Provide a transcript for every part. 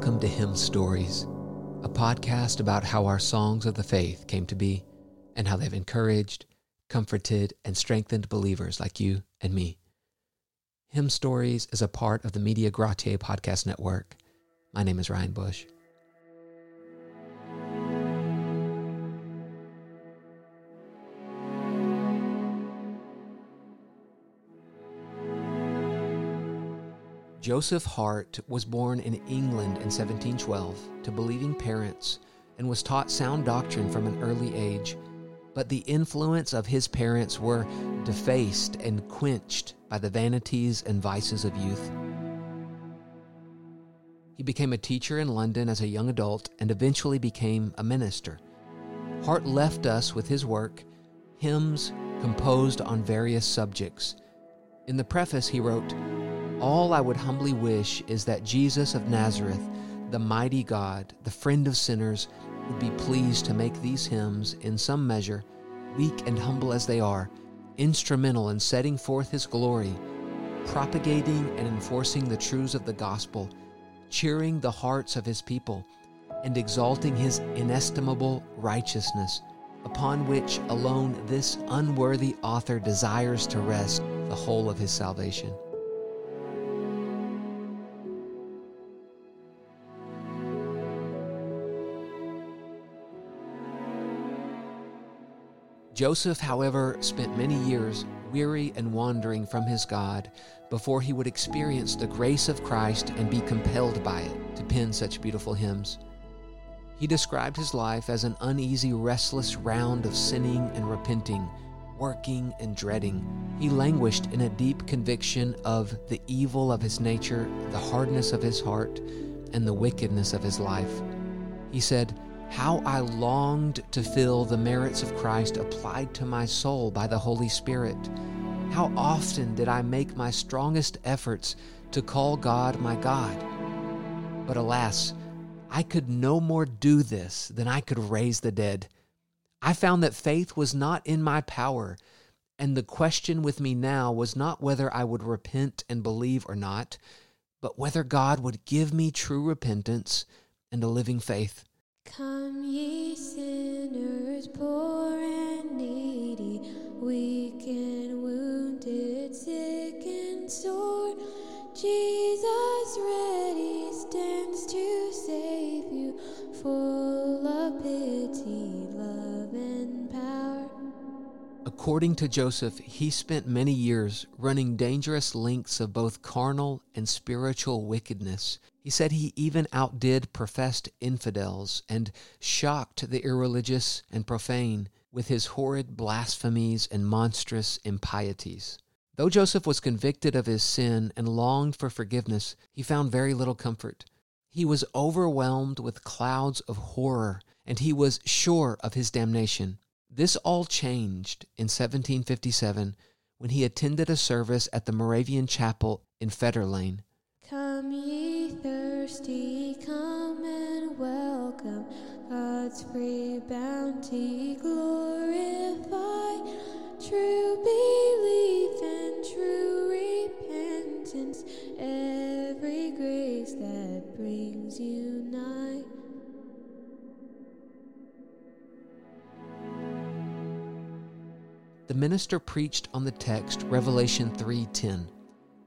Welcome to Hymn Stories, a podcast about how our songs of the faith came to be and how they've encouraged, comforted, and strengthened believers like you and me. Hymn Stories is a part of the Media Gratiae podcast network. My name is Ryan Bush. Joseph Hart was born in England in 1712 to believing parents and was taught sound doctrine from an early age. But the influence of his parents were defaced and quenched by the vanities and vices of youth. He became a teacher in London as a young adult and eventually became a minister. Hart left us with his work, hymns composed on various subjects. In the preface, he wrote, all I would humbly wish is that Jesus of Nazareth, the mighty God, the friend of sinners, would be pleased to make these hymns, in some measure, weak and humble as they are, instrumental in setting forth His glory, propagating and enforcing the truths of the gospel, cheering the hearts of His people, and exalting His inestimable righteousness, upon which alone this unworthy author desires to rest the whole of His salvation. Joseph, however, spent many years weary and wandering from his God before he would experience the grace of Christ and be compelled by it to pen such beautiful hymns. He described his life as an uneasy, restless round of sinning and repenting, working and dreading. He languished in a deep conviction of the evil of his nature, the hardness of his heart, and the wickedness of his life. He said, how I longed to feel the merits of Christ applied to my soul by the Holy Spirit. How often did I make my strongest efforts to call God my God? But alas, I could no more do this than I could raise the dead. I found that faith was not in my power, and the question with me now was not whether I would repent and believe or not, but whether God would give me true repentance and a living faith. Come, ye sinners, poor and needy, weak and wounded, sick and sore. Jesus ready stands to save you, full of pity, love, and power. According to Joseph, he spent many years running dangerous links of both carnal and spiritual wickedness he said he even outdid professed infidels and shocked the irreligious and profane with his horrid blasphemies and monstrous impieties. Though Joseph was convicted of his sin and longed for forgiveness, he found very little comfort. He was overwhelmed with clouds of horror, and he was sure of his damnation. This all changed in 1757 when he attended a service at the Moravian Chapel in Fetter Lane. Come ye thirsty, come and welcome God's free bounty, glorify true belief and true repentance, every grace that brings you nigh. The minister preached on the text Revelation 3:10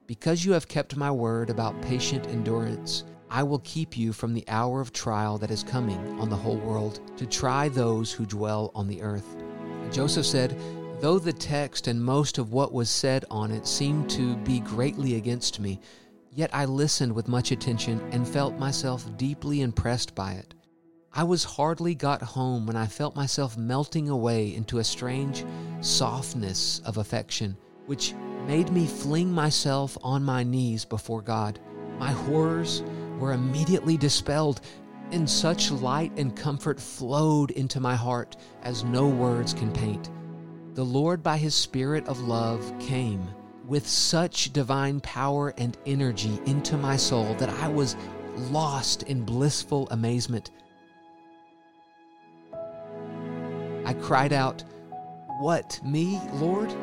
because you have kept my word about patient endurance, I will keep you from the hour of trial that is coming on the whole world to try those who dwell on the earth. Joseph said, Though the text and most of what was said on it seemed to be greatly against me, yet I listened with much attention and felt myself deeply impressed by it. I was hardly got home when I felt myself melting away into a strange softness of affection, which made me fling myself on my knees before God. My horrors were immediately dispelled, and such light and comfort flowed into my heart as no words can paint. The Lord, by His Spirit of love, came with such divine power and energy into my soul that I was lost in blissful amazement. I cried out, What, me, Lord?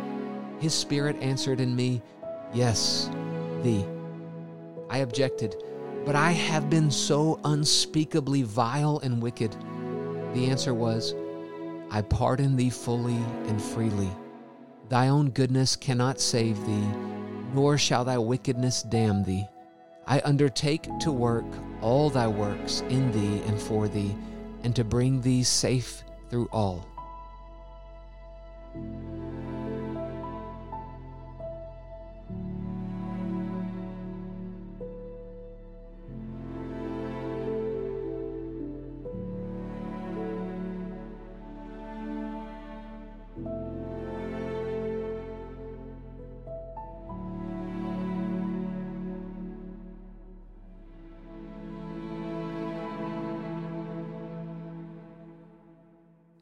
His Spirit answered in me, Yes, thee. I objected, But I have been so unspeakably vile and wicked. The answer was, I pardon thee fully and freely. Thy own goodness cannot save thee, nor shall thy wickedness damn thee. I undertake to work all thy works in thee and for thee, and to bring thee safe through all.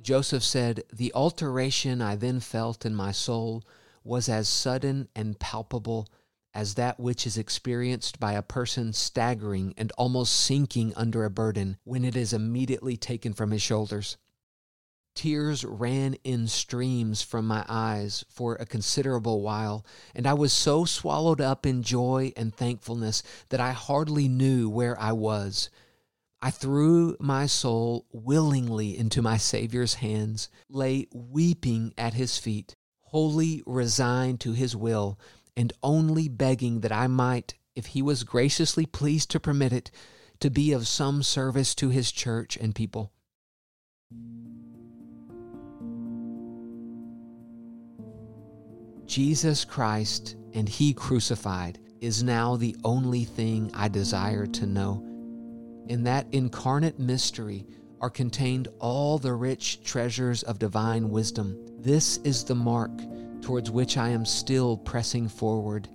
Joseph said, The alteration I then felt in my soul was as sudden and palpable as that which is experienced by a person staggering and almost sinking under a burden when it is immediately taken from his shoulders. Tears ran in streams from my eyes for a considerable while, and I was so swallowed up in joy and thankfulness that I hardly knew where I was I threw my soul willingly into my Savior's hands, lay weeping at his feet, wholly resigned to his will, and only begging that I might, if he was graciously pleased to permit it, to be of some service to his church and people. Jesus Christ and He crucified is now the only thing I desire to know. In that incarnate mystery are contained all the rich treasures of divine wisdom. This is the mark towards which I am still pressing forward.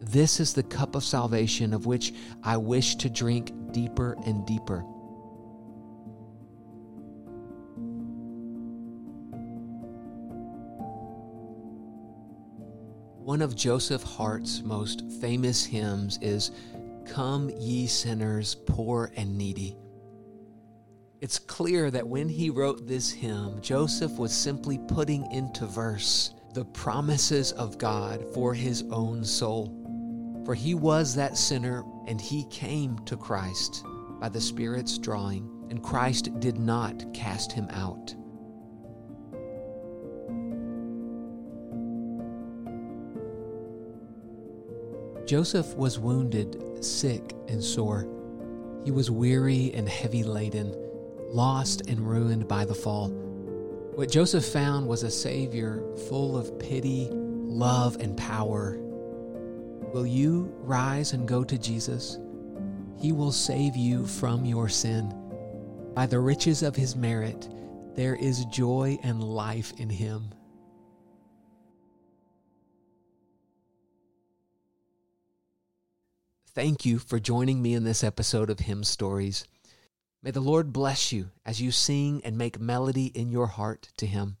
This is the cup of salvation of which I wish to drink deeper and deeper. One of Joseph Hart's most famous hymns is Come, ye sinners, poor and needy. It's clear that when he wrote this hymn, Joseph was simply putting into verse the promises of God for his own soul. For he was that sinner and he came to Christ by the Spirit's drawing, and Christ did not cast him out. Joseph was wounded sick and sore. He was weary and heavy laden, lost and ruined by the fall. What Joseph found was a Savior full of pity, love, and power. Will you rise and go to Jesus? He will save you from your sin. By the riches of his merit, there is joy and life in him. Thank you for joining me in this episode of Hymn Stories. May the Lord bless you as you sing and make melody in your heart to Him.